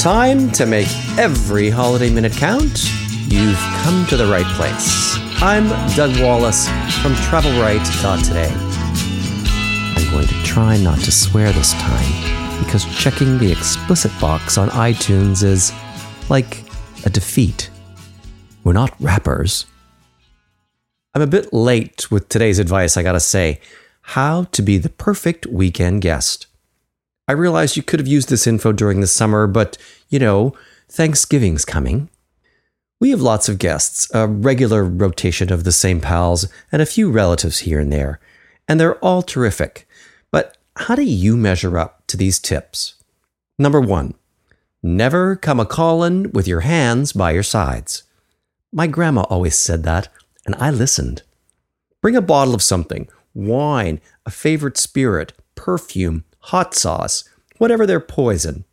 time to make every holiday minute count, you've come to the right place. I'm Doug Wallace from TravelRight.today. I'm going to try not to swear this time because checking the explicit box on iTunes is like a defeat. We're not rappers. I'm a bit late with today's advice, I gotta say. How to be the perfect weekend guest. I realized you could have used this info during the summer, but you know, Thanksgiving's coming. We have lots of guests, a regular rotation of the same pals, and a few relatives here and there, and they're all terrific. But how do you measure up to these tips? Number one, never come a callin' with your hands by your sides. My grandma always said that, and I listened. Bring a bottle of something wine, a favorite spirit, perfume, hot sauce, whatever their poison.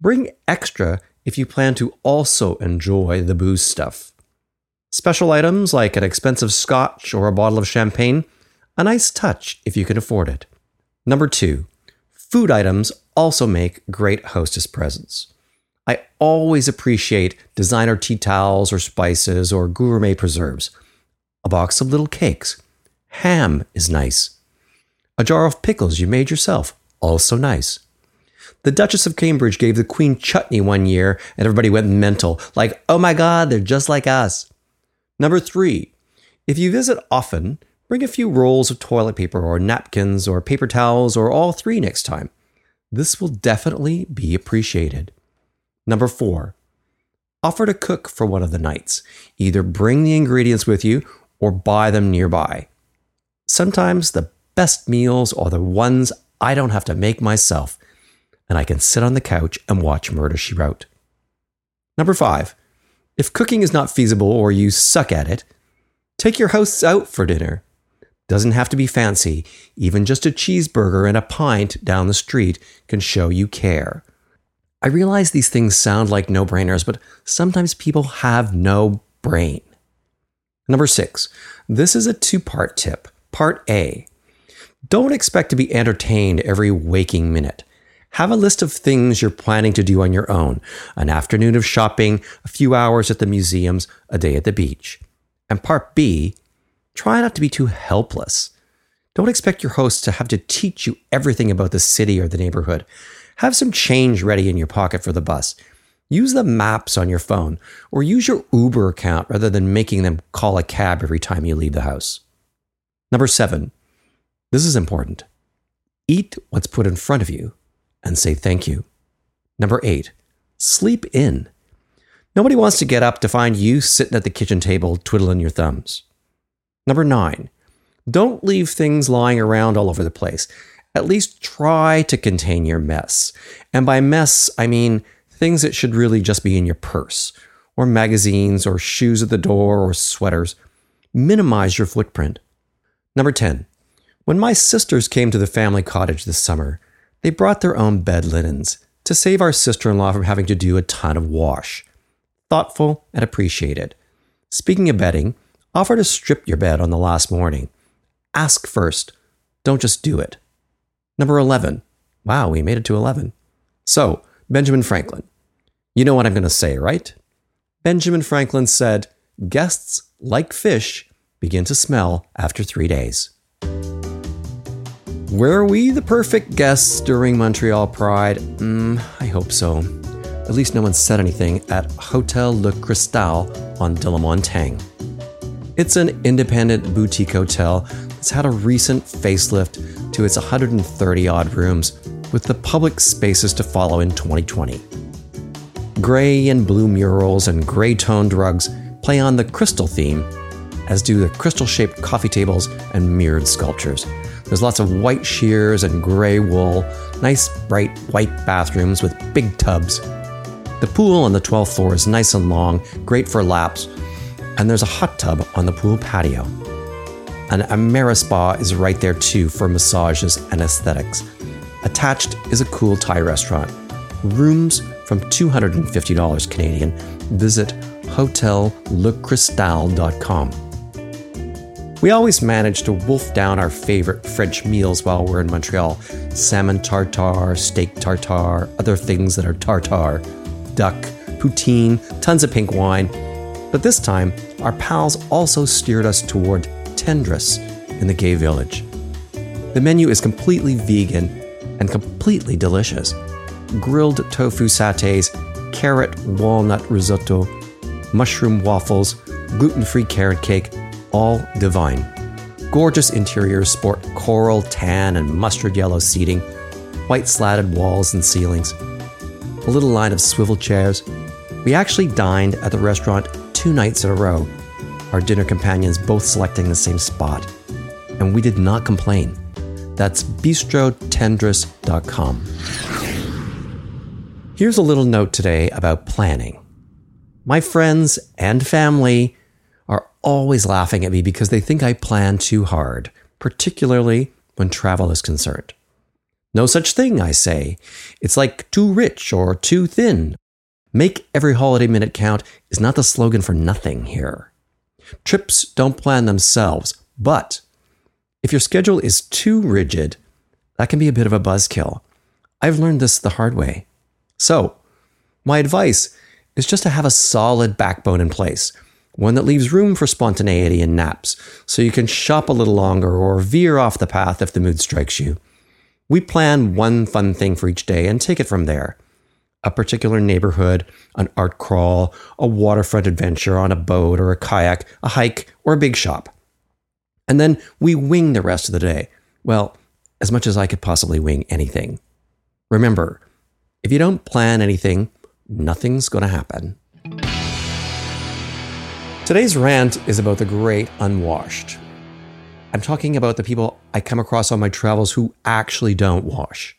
Bring extra if you plan to also enjoy the booze stuff. Special items like an expensive scotch or a bottle of champagne, a nice touch if you can afford it. Number two, food items also make great hostess presents. I always appreciate designer tea towels or spices or gourmet preserves. A box of little cakes. Ham is nice. A jar of pickles you made yourself, also nice. The Duchess of Cambridge gave the Queen chutney one year, and everybody went mental, like, oh my God, they're just like us. Number three, if you visit often, bring a few rolls of toilet paper or napkins or paper towels or all three next time. This will definitely be appreciated. Number four, offer to cook for one of the nights. Either bring the ingredients with you or buy them nearby. Sometimes the best meals are the ones I don't have to make myself, and I can sit on the couch and watch Murder She Wrote. Number five, if cooking is not feasible or you suck at it, take your hosts out for dinner. Doesn't have to be fancy, even just a cheeseburger and a pint down the street can show you care. I realize these things sound like no brainers, but sometimes people have no brain. Number six, this is a two part tip. Part A Don't expect to be entertained every waking minute. Have a list of things you're planning to do on your own an afternoon of shopping, a few hours at the museums, a day at the beach. And part B try not to be too helpless. Don't expect your host to have to teach you everything about the city or the neighborhood. Have some change ready in your pocket for the bus. Use the maps on your phone or use your Uber account rather than making them call a cab every time you leave the house. Number seven, this is important. Eat what's put in front of you and say thank you. Number eight, sleep in. Nobody wants to get up to find you sitting at the kitchen table twiddling your thumbs. Number nine, don't leave things lying around all over the place at least try to contain your mess. And by mess, I mean things that should really just be in your purse, or magazines, or shoes at the door, or sweaters. Minimize your footprint. Number 10. When my sisters came to the family cottage this summer, they brought their own bed linens to save our sister in law from having to do a ton of wash. Thoughtful and appreciated. Speaking of bedding, offer to strip your bed on the last morning. Ask first, don't just do it. Number 11. Wow, we made it to 11. So, Benjamin Franklin. You know what I'm going to say, right? Benjamin Franklin said, Guests, like fish, begin to smell after three days. Were we the perfect guests during Montreal Pride? Mm, I hope so. At least no one said anything at Hotel Le Cristal on De La Montagne. It's an independent boutique hotel that's had a recent facelift to its 130 odd rooms, with the public spaces to follow in 2020. Gray and blue murals and gray toned rugs play on the crystal theme, as do the crystal shaped coffee tables and mirrored sculptures. There's lots of white shears and gray wool, nice bright white bathrooms with big tubs. The pool on the 12th floor is nice and long, great for laps, and there's a hot tub on the pool patio. An Amerispa is right there too for massages and aesthetics. Attached is a cool Thai restaurant. Rooms from $250 Canadian. Visit hotellecristal.com. We always manage to wolf down our favorite French meals while we're in Montreal salmon tartare, steak tartare, other things that are tartare. duck, poutine, tons of pink wine. But this time, our pals also steered us toward Tendresse in the gay village. The menu is completely vegan and completely delicious. Grilled tofu satays, carrot walnut risotto, mushroom waffles, gluten free carrot cake, all divine. Gorgeous interiors sport coral, tan, and mustard yellow seating, white slatted walls and ceilings, a little line of swivel chairs. We actually dined at the restaurant two nights in a row, our dinner companions both selecting the same spot. And we did not complain. That's bistrotendresse.com. Here's a little note today about planning. My friends and family are always laughing at me because they think I plan too hard, particularly when travel is concerned. No such thing, I say. It's like too rich or too thin. Make every holiday minute count is not the slogan for nothing here. Trips don't plan themselves, but if your schedule is too rigid, that can be a bit of a buzzkill. I've learned this the hard way. So, my advice is just to have a solid backbone in place, one that leaves room for spontaneity and naps, so you can shop a little longer or veer off the path if the mood strikes you. We plan one fun thing for each day and take it from there. A particular neighborhood, an art crawl, a waterfront adventure on a boat or a kayak, a hike, or a big shop. And then we wing the rest of the day. Well, as much as I could possibly wing anything. Remember, if you don't plan anything, nothing's going to happen. Today's rant is about the great unwashed. I'm talking about the people I come across on my travels who actually don't wash.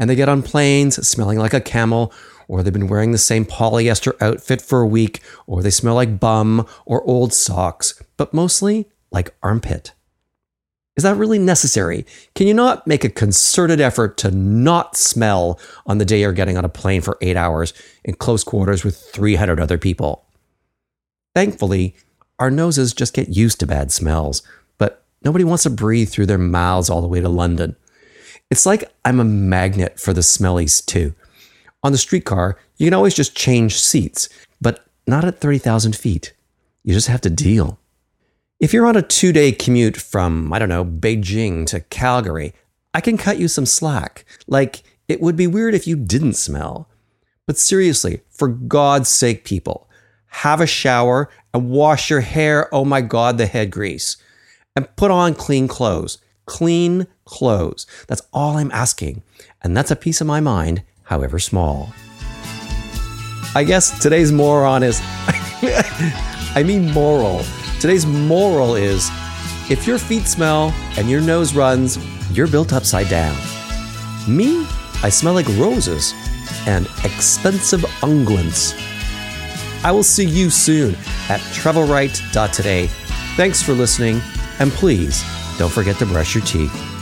And they get on planes smelling like a camel, or they've been wearing the same polyester outfit for a week, or they smell like bum or old socks, but mostly like armpit. Is that really necessary? Can you not make a concerted effort to not smell on the day you're getting on a plane for eight hours in close quarters with 300 other people? Thankfully, our noses just get used to bad smells, but nobody wants to breathe through their mouths all the way to London. It's like I'm a magnet for the smellies, too. On the streetcar, you can always just change seats, but not at 30,000 feet. You just have to deal. If you're on a two day commute from, I don't know, Beijing to Calgary, I can cut you some slack. Like, it would be weird if you didn't smell. But seriously, for God's sake, people, have a shower and wash your hair. Oh my God, the head grease. And put on clean clothes. Clean clothes. That's all I'm asking. And that's a piece of my mind, however small. I guess today's moron is, I mean, moral. Today's moral is if your feet smell and your nose runs, you're built upside down. Me, I smell like roses and expensive unguents. I will see you soon at travelright.today. Thanks for listening, and please don't forget to brush your teeth.